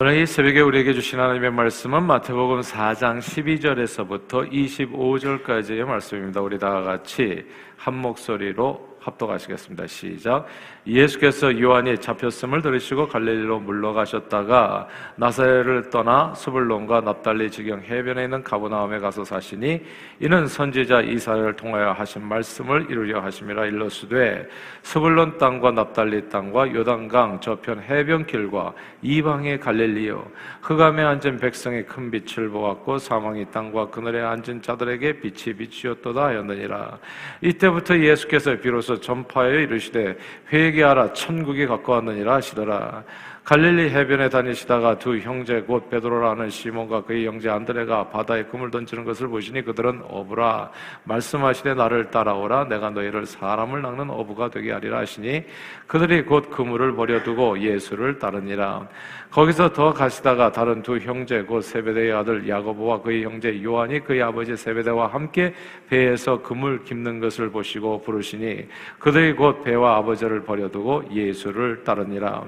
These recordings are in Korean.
오늘 이 새벽에 우리에게 주신 하나님의 말씀은 마태복음 4장 12절에서부터 25절까지의 말씀입니다. 우리 다 같이 한 목소리로 합독하시겠습니다. 시작. 예수께서 요한이 잡혔음을 들으시고 갈릴리로 물러가셨다가 나사렛을 떠나 스불론과 납달리 지경 해변에 있는 가보나움에 가서 사시니 이는 선지자 이사야를 통하여 하신 말씀을 이루려 하심이라 일러스되 스불론 땅과 납달리 땅과 요단강 저편 해변길과 이방의 갈릴리요 흑암에 앉은 백성의 큰 빛을 보았고 사망의 땅과 그늘에 앉은 자들에게 빛이 비치었도다 하였느니라 이때 부터 예수께서 비로소 전파하여 이르시되 회개하라 천국이 가까웠느니라 하시더라 갈릴리 해변에 다니시다가 두 형제 곧 베드로라는 시몬과 그의 형제 안드레가 바다에 금을 던지는 것을 보시니 그들은 어부라 말씀하시되 나를 따라오라. 내가 너희를 사람을 낚는 어부가 되게 하리라 하시니 그들이 곧 그물을 버려두고 예수를 따르니라. 거기서 더 가시다가 다른 두 형제 곧 세베대의 아들 야고보와 그의 형제 요한이 그의 아버지 세베대와 함께 배에서 그물 깁는 것을 보시고 부르시니 그들이 곧 배와 아버지를 버려두고 예수를 따르니라.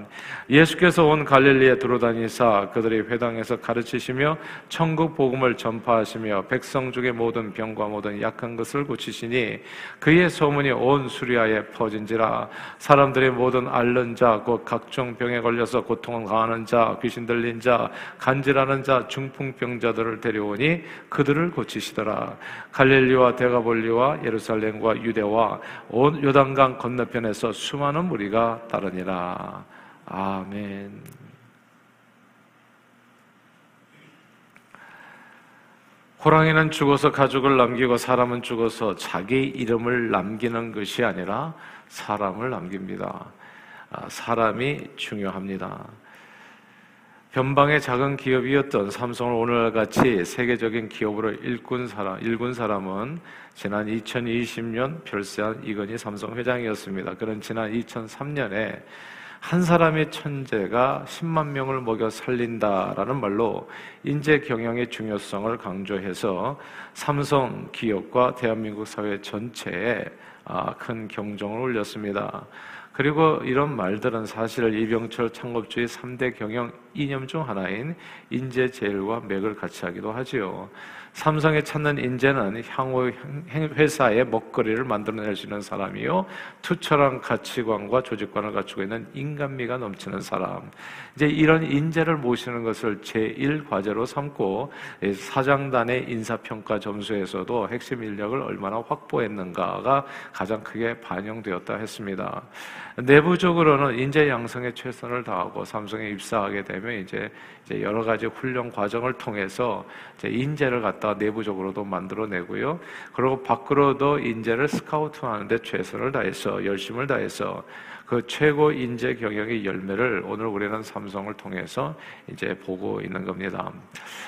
예수께서 예수께서 온 갈릴리에 들어다니사 그들의 회당에서 가르치시며 천국 복음을 전파하시며 백성 중의 모든 병과 모든 약한 것을 고치시니 그의 소문이 온 수리아에 퍼진지라. 사람들의 모든 앓는 자 곧 각종 병에 걸려서 고통을 당하는 자 귀신 들린 자 간질하는 자 중풍병자들을 데려오니 그들을 고치시더라. 갈릴리와 대가볼리와 예루살렘과 유대와 온 요단강 건너편에서 수많은 무리가 따르니라 아멘. 호랑이는 죽어서 가족을 남기고 사람은 죽어서 자기 이름을 남기는 것이 아니라 사람을 남깁니다. 아, 사람이 중요합니다. 변방의 작은 기업이었던 삼성을 오늘같이 세계적인 기업으로 일군 사람, 일군 사람은 지난 2020년 별세한 이건희 삼성 회장이었습니다. 그런 지난 2003년에 한 사람의 천재가 10만 명을 먹여 살린다라는 말로 인재 경영의 중요성을 강조해서 삼성 기업과 대한민국 사회 전체에 아, 큰 경종을 울렸습니다. 그리고 이런 말들은 사실 이병철 창업주의 3대 경영 이념 중 하나인 인재 제일과 맥을 같이 하기도 하지요. 삼성에 찾는 인재는 향후 회사의 먹거리를 만들어낼 수 있는 사람이요. 투철한 가치관과 조직관을 갖추고 있는 인간미가 넘치는 사람. 이제 이런 인재를 모시는 것을 제1과제로 삼고 사장단의 인사평가 점수에서도 핵심 인력을 얼마나 확보했는가가 가장 크게 반영되었다 했습니다. 내부적으로는 인재 양성에 최선을 다하고 삼성에 입사하게 되면 이제 여러 가지 훈련 과정을 통해서 인재를 갖다 내부적으로도 만들어내고요. 그리고 밖으로도 인재를 스카우트하는데 최선을 다해서 열심을 다해서 그 최고 인재 경영의 열매를 오늘 우리는 삼성을 통해서 이제 보고 있는 겁니다.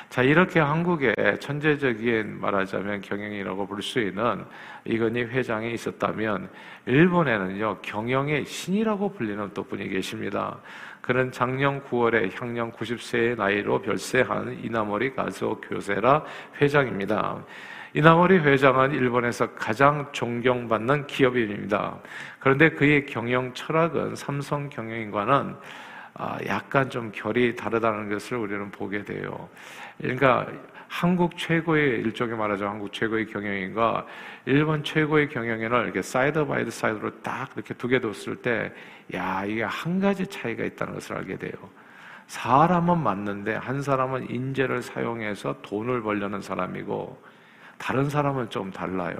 자, 이렇게 한국에 천재적인 말하자면 경영이라고 볼 수 있는 이건희 회장이 있었다면 일본에는요, 경영의 신이라고 불리는 또 분이 계십니다. 그는 작년 9월에 향년 90세의 나이로 별세한 이나모리 가즈오 교세라 회장입니다. 이나모리 회장은 일본에서 가장 존경받는 기업인입니다. 그런데 그의 경영 철학은 삼성 경영인과는 아, 약간 좀 결이 다르다는 것을 우리는 보게 돼요. 그러니까 한국 최고의 일종의 말하자 한국 최고의 경영인과 일본 최고의 경영인을 이렇게 side by side로 딱 이렇게 두 개 뒀을 때, 야 이게 한 가지 차이가 있다는 것을 알게 돼요. 사람은 맞는데 한 사람은 인재를 사용해서 돈을 벌려는 사람이고 다른 사람은 좀 달라요.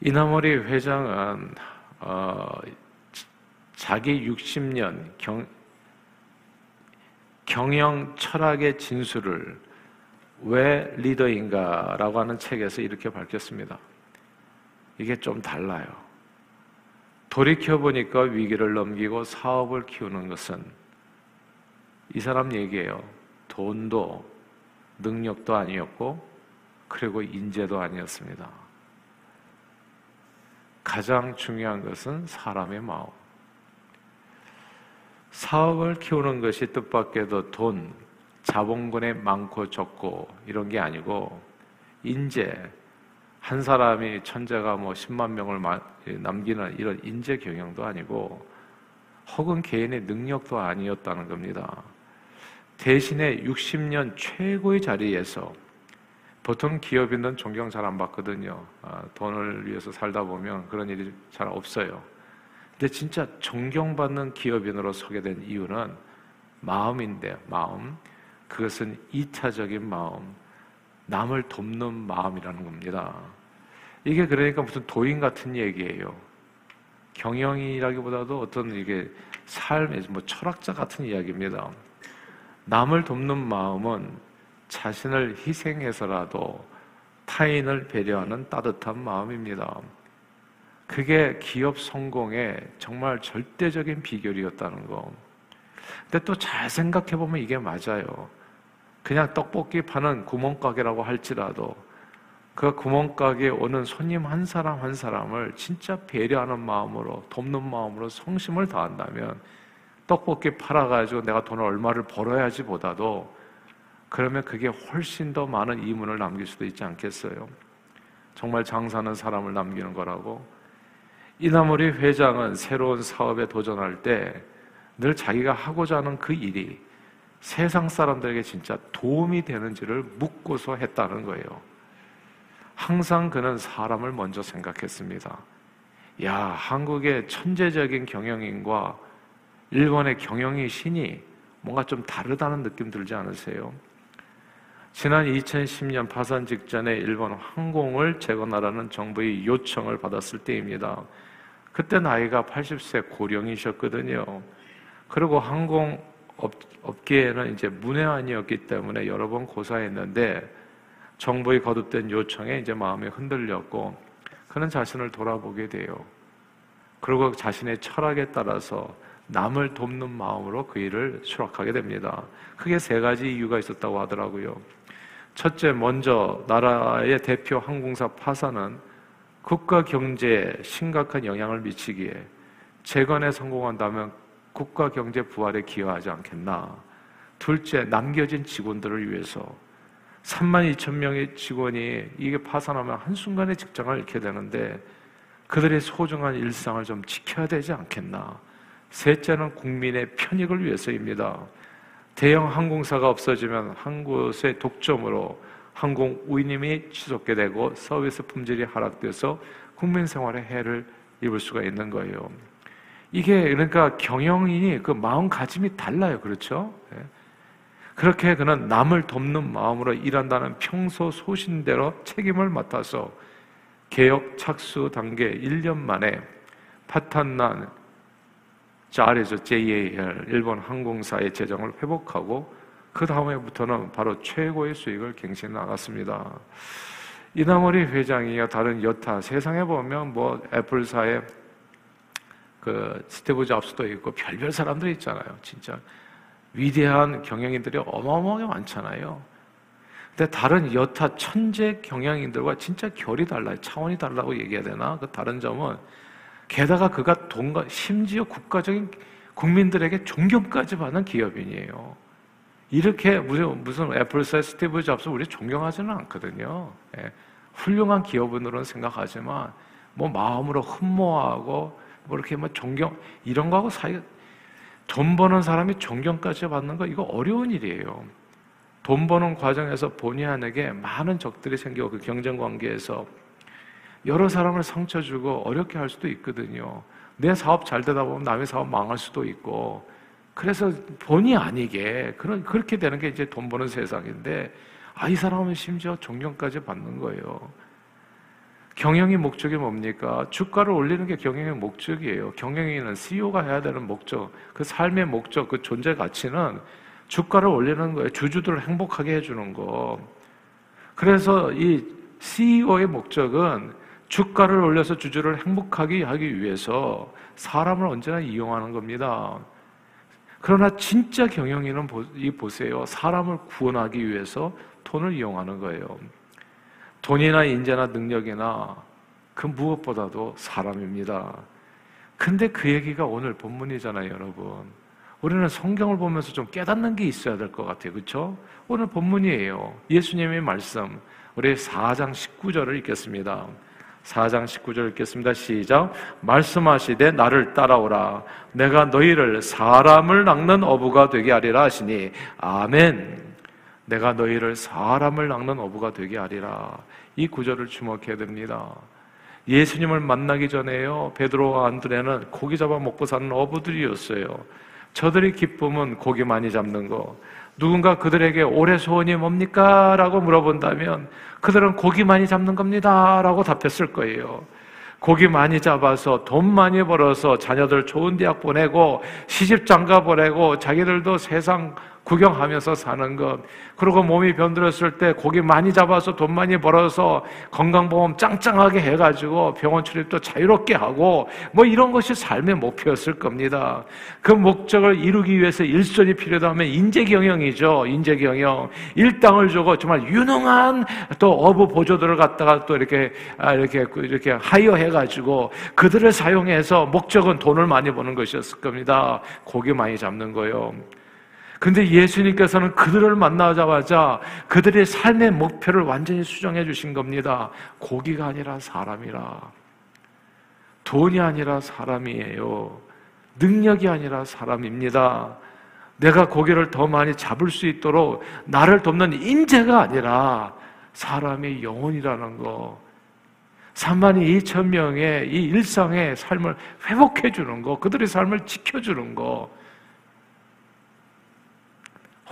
이나머리 회장은 어, 자기 60년 경, 경영 철학의 진수를 왜 리더인가라고 하는 책에서 이렇게 밝혔습니다. 이게 좀 달라요. 돌이켜보니까 위기를 넘기고 사업을 키우는 것은 이 사람 얘기예요. 돈도 능력도 아니었고, 그리고 인재도 아니었습니다. 가장 중요한 것은 사람의 마음. 사업을 키우는 것이 뜻밖에도 돈, 자본군의 많고 적고 이런 게 아니고 인재, 한 사람이 천재가 뭐 10만 명을 남기는 이런 인재 경영도 아니고 혹은 개인의 능력도 아니었다는 겁니다. 대신에 60년 최고의 자리에서 보통 기업인은 존경 잘 안 받거든요. 아, 돈을 위해서 살다 보면 그런 일이 잘 없어요. 근데 진짜 존경받는 기업인으로 서게 된 이유는 마음인데, 마음. 그것은 이타적인 마음, 남을 돕는 마음이라는 겁니다. 이게 그러니까 무슨 도인 같은 얘기예요. 경영이라기보다도 어떤 이게 삶의 뭐 철학자 같은 이야기입니다. 남을 돕는 마음은 자신을 희생해서라도 타인을 배려하는 따뜻한 마음입니다. 그게 기업 성공의 정말 절대적인 비결이었다는 거. 근데 또 잘 생각해 보면 이게 맞아요. 그냥 떡볶이 파는 구멍가게라고 할지라도 그 구멍가게에 오는 손님 한 사람 한 사람을 진짜 배려하는 마음으로 돕는 마음으로 성심을 다한다면 떡볶이 팔아가지고 내가 돈을 얼마를 벌어야지 보다도 그러면 그게 훨씬 더 많은 이문을 남길 수도 있지 않겠어요? 정말 장사는 사람을 남기는 거라고. 이나무리 회장은 새로운 사업에 도전할 때 늘 자기가 하고자 하는 그 일이 세상 사람들에게 진짜 도움이 되는지를 묻고서 했다는 거예요. 항상 그는 사람을 먼저 생각했습니다. 야, 한국의 천재적인 경영인과 일본의 경영의 신이 뭔가 좀 다르다는 느낌 들지 않으세요? 지난 2010년 파산 직전에 일본 항공을 재건하라는 정부의 요청을 받았을 때입니다. 그때 나이가 80세 고령이셨거든요. 그리고 항공 업계에는 이제 문외한이었기 때문에 여러 번 고사했는데 정부의 거듭된 요청에 이제 마음이 흔들렸고 그는 자신을 돌아보게 돼요. 그리고 자신의 철학에 따라서 남을 돕는 마음으로 그 일을 수락하게 됩니다. 크게 세 가지 이유가 있었다고 하더라고요. 첫째, 먼저 나라의 대표 항공사 파산은 국가 경제에 심각한 영향을 미치기에 재건에 성공한다면 국가 경제 부활에 기여하지 않겠나. 둘째, 남겨진 직원들을 위해서 3만 2천 명의 직원이 이게 파산하면 한순간에 직장을 잃게 되는데 그들의 소중한 일상을 좀 지켜야 되지 않겠나. 셋째는 국민의 편익을 위해서입니다. 대형 항공사가 없어지면 한 곳의 독점으로 항공 운임이 치솟게 되고 서비스 품질이 하락돼서 국민 생활에 해를 입을 수가 있는 거예요. 이게 그러니까 경영인이 그 마음가짐이 달라요. 그렇죠? 예. 그렇게 그는 남을 돕는 마음으로 일한다는 평소 소신대로 책임을 맡아서 개혁 착수 단계 1년 만에 파탄난 자아레죠 JAL 일본 항공사의 재정을 회복하고 그 다음에부터는 바로 최고의 수익을 갱신 나갔습니다. 이나머리 회장이야 다른 여타 세상에 보면 뭐 애플사의 그 스티브 잡스도 있고 별별 사람들이 있잖아요. 진짜 위대한 경영인들이 어마어마하게 많잖아요. 근데 다른 여타 천재 경영인들과 진짜 결이 달라요. 차원이 달라고 얘기해야 되나? 그 다른 점은 게다가 그가 돈과 심지어 국가적인 국민들에게 존경까지 받는 기업인이에요. 이렇게 무슨 무슨 애플사의 스티브 잡스 우리 존경하지는 않거든요. 예. 훌륭한 기업인으로는 생각하지만 뭐 마음으로 흠모하고 뭐 이렇게 뭐 존경 이런 거하고 사이 돈 버는 사람이 존경까지 받는 거 이거 어려운 일이에요. 돈 버는 과정에서 본의 아니게 많은 적들이 생기고 그 경쟁 관계에서 여러 사람을 상처 주고 어렵게 할 수도 있거든요. 내 사업 잘 되다 보면 남의 사업 망할 수도 있고 그래서 본의 아니게 그런 그렇게 되는 게 이제 돈 버는 세상인데 아 이 사람은 심지어 존경까지 받는 거예요. 경영의 목적이 뭡니까? 주가를 올리는 게 경영의 목적이에요. 경영인은 CEO가 해야 되는 목적, 그 삶의 목적, 그 존재 가치는 주가를 올리는 거예요. 주주들을 행복하게 해주는 거. 그래서 이 CEO의 목적은 주가를 올려서 주주를 행복하게 하기 위해서 사람을 언제나 이용하는 겁니다. 그러나 진짜 경영인은 이 보세요. 사람을 구원하기 위해서 돈을 이용하는 거예요. 돈이나 인재나 능력이나 그 무엇보다도 사람입니다. 근데 그 얘기가 오늘 본문이잖아요, 여러분. 우리는 성경을 보면서 좀 깨닫는 게 있어야 될 것 같아요. 그렇죠? 오늘 본문이에요. 예수님의 말씀. 우리 4장 19절을 읽겠습니다. 4장 19절 읽겠습니다. 시작. 말씀하시되 나를 따라오라. 내가 너희를 사람을 낚는 어부가 되게 하리라 하시니 아멘. 내가 너희를 사람을 낚는 어부가 되게 하리라. 이 구절을 주목해야 됩니다. 예수님을 만나기 전에요. 베드로와 안드레는 고기 잡아 먹고 사는 어부들이었어요. 저들의 기쁨은 고기 많이 잡는 거. 누군가 그들에게 올해 소원이 뭡니까? 라고 물어본다면 그들은 고기 많이 잡는 겁니다. 라고 답했을 거예요. 고기 많이 잡아서 돈 많이 벌어서 자녀들 좋은 대학 보내고 시집 장가 보내고 자기들도 세상 구경하면서 사는 것. 그리고 몸이 병들었을 때 고기 많이 잡아서 돈 많이 벌어서 건강보험 짱짱하게 해가지고 병원 출입도 자유롭게 하고 뭐 이런 것이 삶의 목표였을 겁니다. 그 목적을 이루기 위해서 일손이 필요하면 인재경영이죠. 인재경영. 일당을 주고 정말 유능한 또 어부 보조들을 갖다가 또 이렇게, 아, 이렇게, 이렇게 하이어 해가지고 그들을 사용해서 목적은 돈을 많이 버는 것이었을 겁니다. 고기 많이 잡는 거요. 근데 예수님께서는 그들을 만나자마자 그들의 삶의 목표를 완전히 수정해 주신 겁니다. 고기가 아니라 사람이라. 돈이 아니라 사람이에요. 능력이 아니라 사람입니다. 내가 고기를 더 많이 잡을 수 있도록 나를 돕는 인재가 아니라 사람의 영혼이라는 거. 3만 2천 명의 이 일상의 삶을 회복해 주는 거, 그들의 삶을 지켜주는 거,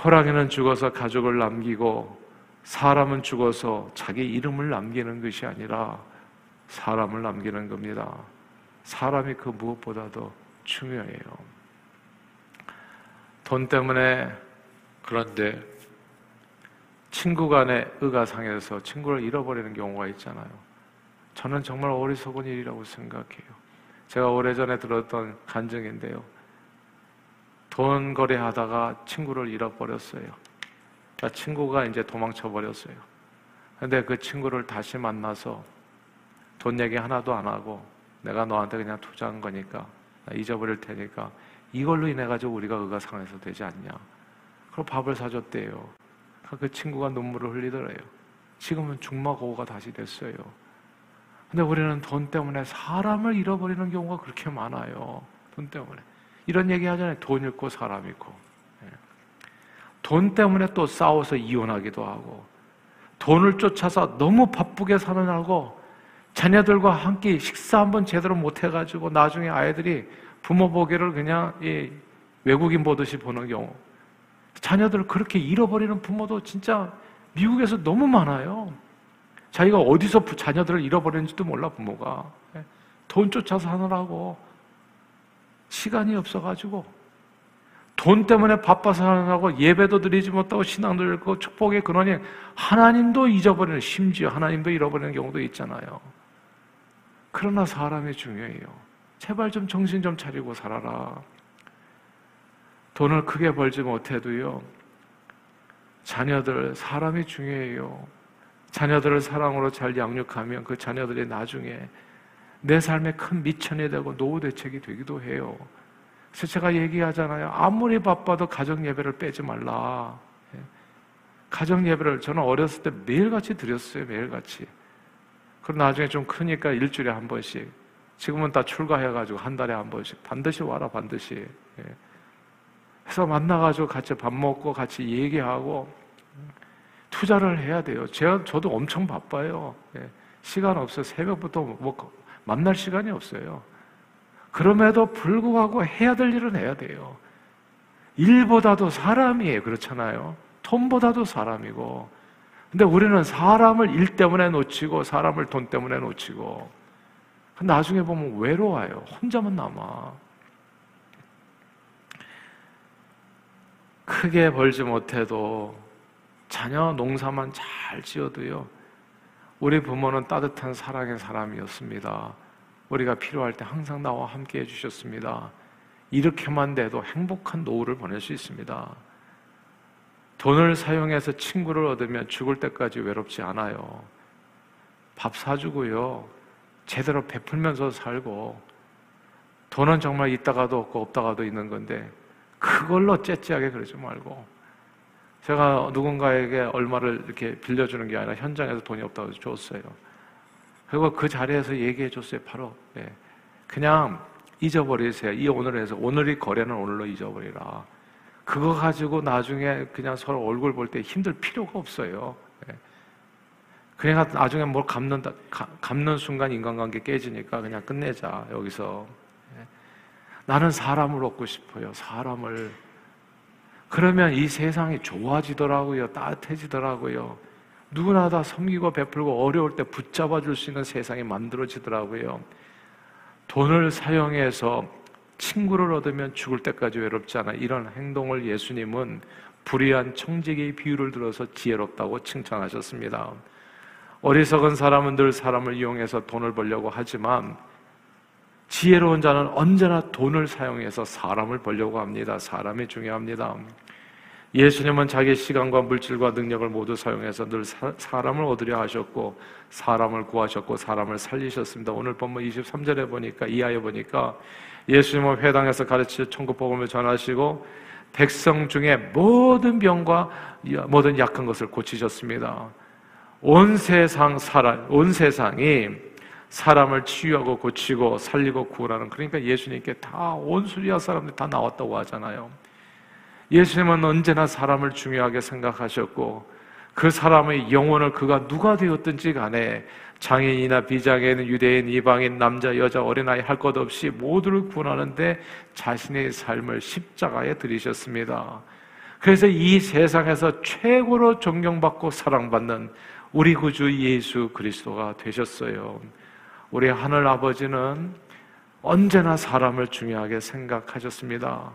호랑이는 죽어서 가족을 남기고 사람은 죽어서 자기 이름을 남기는 것이 아니라 사람을 남기는 겁니다. 사람이 그 무엇보다도 중요해요. 돈 때문에 그런데 친구 간의 의가 상해서 친구를 잃어버리는 경우가 있잖아요. 저는 정말 어리석은 일이라고 생각해요. 제가 오래전에 들었던 간증인데요. 돈 거래하다가 친구를 잃어버렸어요. 그러니까 친구가 이제 도망쳐 버렸어요. 근데 그 친구를 다시 만나서 돈 얘기 하나도 안 하고 내가 너한테 그냥 투자한 거니까 잊어버릴 테니까 이걸로 인해 가지고 우리가 의가 상해서 되지 않냐. 그럼 밥을 사줬대요. 그 친구가 눈물을 흘리더래요. 지금은 중마고우가 다시 됐어요. 근데 우리는 돈 때문에 사람을 잃어버리는 경우가 그렇게 많아요. 돈 때문에. 이런 얘기 하잖아요. 돈 잃고 사람 잃고. 예. 돈 때문에 또 싸워서 이혼하기도 하고, 돈을 쫓아서 너무 바쁘게 사는 하고, 자녀들과 함께 식사 한번 제대로 못 해가지고 나중에 아이들이 부모 보기를 그냥 외국인 보듯이 보는 경우. 자녀들을 그렇게 잃어버리는 부모도 진짜 미국에서 너무 많아요. 자기가 어디서 자녀들을 잃어버리는지도 몰라, 부모가. 예. 돈 쫓아서 하느라고. 시간이 없어가지고 돈 때문에 바빠서 하느라고 예배도 드리지 못하고 신앙도 잃고 축복의 근원이 하나님도 잊어버리는 심지어 하나님도 잃어버리는 경우도 있잖아요. 그러나 사람이 중요해요. 제발 좀 정신 좀 차리고 살아라. 돈을 크게 벌지 못해도요. 자녀들 사람이 중요해요. 자녀들을 사랑으로 잘 양육하면 그 자녀들이 나중에 내 삶에 큰 미천이 되고 노후 대책이 되기도 해요. 그래서 제가 얘기하잖아요. 아무리 바빠도 가정 예배를 빼지 말라. 예. 가정 예배를 저는 어렸을 때 매일같이 드렸어요. 매일같이. 그럼 나중에 좀 크니까 일주일에 한 번씩. 지금은 다 출가해가지고 한 달에 한 번씩. 반드시 와라, 반드시. 그래서 예. 만나가지고 같이 밥 먹고 같이 얘기하고 투자를 해야 돼요. 제가, 저도 엄청 바빠요. 예. 시간 없어요. 새벽부터 뭐 만날 시간이 없어요. 그럼에도 불구하고 해야 될 일은 해야 돼요. 일보다도 사람이에요. 그렇잖아요. 돈보다도 사람이고. 근데 우리는 사람을 일 때문에 놓치고 사람을 돈 때문에 놓치고 나중에 보면 외로워요. 혼자만 남아. 크게 벌지 못해도 자녀 농사만 잘 지어도요. 우리 부모는 따뜻한 사랑의 사람이었습니다. 우리가 필요할 때 항상 나와 함께 해주셨습니다. 이렇게만 돼도 행복한 노후를 보낼 수 있습니다. 돈을 사용해서 친구를 얻으면 죽을 때까지 외롭지 않아요. 밥 사주고요. 제대로 베풀면서 살고, 돈은 정말 있다가도 없고 없다가도 있는 건데, 그걸로 째째하게 그러지 말고 제가 누군가에게 얼마를 이렇게 빌려주는 게 아니라 현장에서 돈이 없다고 해서 줬어요. 그리고 그 자리에서 얘기해 줬어요. 바로 네. 그냥 잊어버리세요. 이 오늘에서 오늘이 거래는 오늘로 잊어버리라. 그거 가지고 나중에 그냥 서로 얼굴 볼 때 힘들 필요가 없어요. 네. 그냥 나중에 뭘 갚는다, 갚는 순간 인간관계 깨지니까 그냥 끝내자, 여기서. 네. 나는 사람을 얻고 싶어요, 사람을. 그러면 이 세상이 좋아지더라고요. 따뜻해지더라고요. 누구나 다 섬기고 베풀고 어려울 때 붙잡아 줄 수 있는 세상이 만들어지더라고요. 돈을 사용해서 친구를 얻으면 죽을 때까지 외롭지 않아. 이런 행동을 예수님은 불의한 청지기의 비유를 들어서 지혜롭다고 칭찬하셨습니다. 어리석은 사람은 늘 사람을 이용해서 돈을 벌려고 하지만 지혜로운 자는 언제나 돈을 사용해서 사람을 벌려고 합니다. 사람이 중요합니다. 예수님은 자기 시간과 물질과 능력을 모두 사용해서 늘 사, 람을 얻으려 하셨고 사람을 구하셨고 사람을 살리셨습니다. 오늘 본문 23절에 보니까 이하에 보니까 예수님은 회당에서 가르치듯 천국 복음을 전하시고 백성 중에 모든 병과 모든 약한 것을 고치셨습니다. 온 세상 사람, 온 세상이 사람을 치유하고 고치고 살리고 구원하는 그러니까 예수님께 다 온 수리아 사람들 다 나왔다고 하잖아요. 예수님은 언제나 사람을 중요하게 생각하셨고 그 사람의 영혼을 그가 누가 되었든지 간에 장애인이나 비장애인, 유대인, 이방인, 남자, 여자, 어린아이 할 것 없이 모두를 구원하는데 자신의 삶을 십자가에 들이셨습니다. 그래서 이 세상에서 최고로 존경받고 사랑받는 우리 구주 예수 그리스도가 되셨어요. 우리 하늘 아버지는 언제나 사람을 중요하게 생각하셨습니다.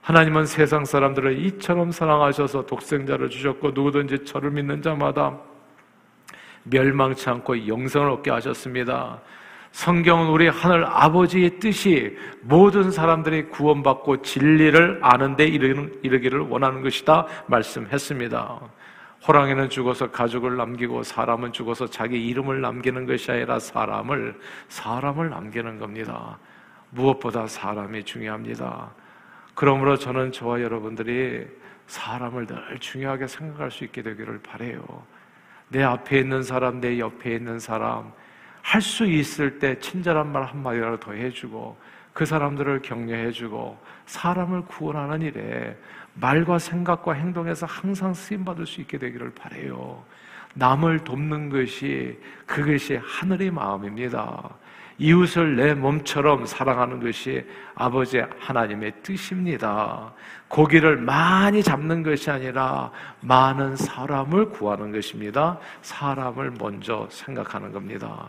하나님은 세상 사람들을 이처럼 사랑하셔서 독생자를 주셨고 누구든지 저를 믿는 자마다 멸망치 않고 영생을 얻게 하셨습니다. 성경은 우리 하늘 아버지의 뜻이 모든 사람들이 구원받고 진리를 아는데 이르기를 원하는 것이다 말씀했습니다. 호랑이는 죽어서 가족을 남기고 사람은 죽어서 자기 이름을 남기는 것이 아니라 사람을 사람을 남기는 겁니다. 무엇보다 사람이 중요합니다. 그러므로 저는 저와 여러분들이 사람을 늘 중요하게 생각할 수 있게 되기를 바래요. 내 앞에 있는 사람, 내 옆에 있는 사람, 할 수 있을 때 친절한 말 한마디라도 더 해주고, 그 사람들을 격려해주고, 사람을 구원하는 일에 말과 생각과 행동에서 항상 쓰임 받을 수 있게 되기를 바래요. 남을 돕는 것이 그것이 하늘의 마음입니다. 이웃을 내 몸처럼 사랑하는 것이 아버지 하나님의 뜻입니다. 고기를 많이 잡는 것이 아니라 많은 사람을 구하는 것입니다. 사람을 먼저 생각하는 겁니다.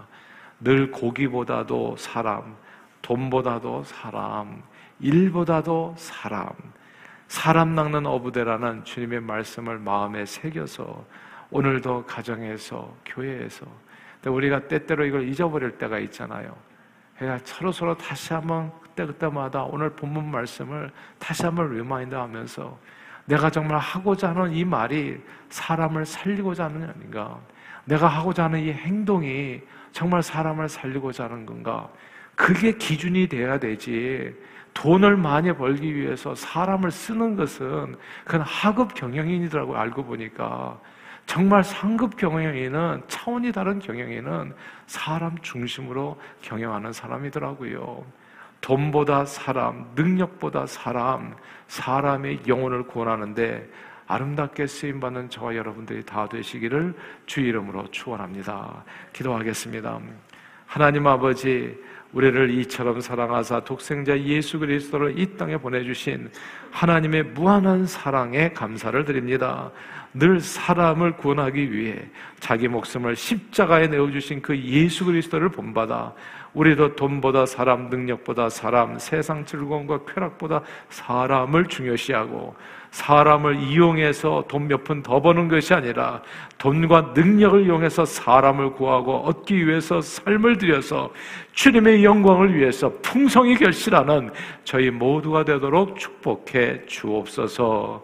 늘 고기보다도 사람, 돈보다도 사람, 일보다도 사람, 사람 낚는 어부 되라는 주님의 말씀을 마음에 새겨서 오늘도 가정에서 교회에서 우리가 때때로 이걸 잊어버릴 때가 있잖아요. 그러니까 서로 서로 다시 한번 그때 그때마다 오늘 본문 말씀을 다시 한번 remind 하면서 내가 정말 하고자 하는 이 말이 사람을 살리고자 하는 게 아닌가? 내가 하고자 하는 이 행동이 정말 사람을 살리고자 하는 건가? 그게 기준이 돼야 되지. 돈을 많이 벌기 위해서 사람을 쓰는 것은 그건 하급 경영인이더라고 알고 보니까 정말 상급 경영인은 차원이 다른 경영인은 사람 중심으로 경영하는 사람이더라고요. 돈보다 사람, 능력보다 사람, 사람의 영혼을 구원하는데 아름답게 쓰임 받는 저와 여러분들이 다 되시기를 주 이름으로 축원합니다. 기도하겠습니다. 하나님 아버지, 우리를 이처럼 사랑하사 독생자 예수 그리스도를 이 땅에 보내주신 하나님의 무한한 사랑에 감사를 드립니다. 늘 사람을 구원하기 위해 자기 목숨을 십자가에 내어주신 그 예수 그리스도를 본받아 우리도 돈보다 사람, 능력보다 사람, 세상 즐거움과 쾌락보다 사람을 중요시하고 사람을 이용해서 돈 몇 푼 더 버는 것이 아니라 돈과 능력을 이용해서 사람을 구하고 얻기 위해서 삶을 들여서 주님의 영광을 위해서 풍성히 결실하는 저희 모두가 되도록 축복해 주옵소서